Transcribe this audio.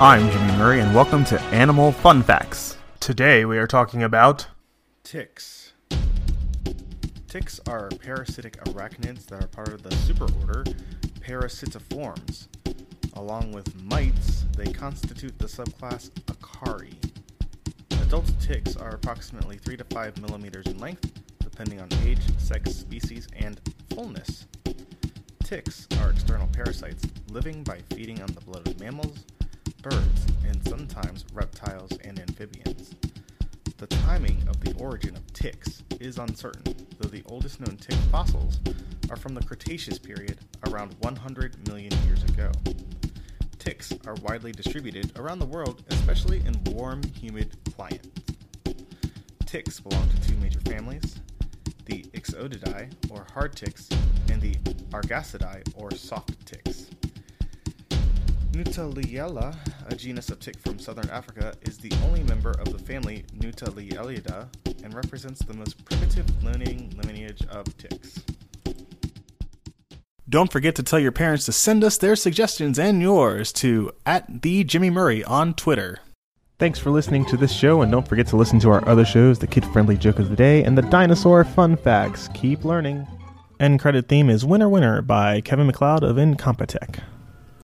I'm Jimmy Murray, and welcome to Animal Fun Facts. Today we are talking about Ticks. Ticks are parasitic arachnids that are part of the superorder Parasitiformes. Along with mites, they constitute the subclass Acari. Adult ticks are approximately 3 to 5 millimeters in length, depending on age, sex, species, and fullness. Ticks are external parasites living by feeding on the blood of mammals, birds, and sometimes reptiles and amphibians. The timing of the origin of ticks is uncertain, though the oldest known tick fossils are from the Cretaceous period around 100 million years ago. Ticks are widely distributed around the world, especially in warm, humid climates. Ticks belong to two major families the Ixodidae, or hard ticks, and the Argasidae, or soft ticks. Nuttalliella, a genus of tick from southern Africa, is the only member of the family Nuttalliellidae and represents the most primitive living lineage of ticks. Don't forget to tell your parents to send us their suggestions and yours to at the Jimmy Murray on Twitter. Thanks for listening to this show, and don't forget to listen to our other shows the Kid Friendly Joke of the Day and the Dinosaur Fun Facts. Keep learning. End credit theme is Winner Winner by Kevin MacLeod of Incompetech.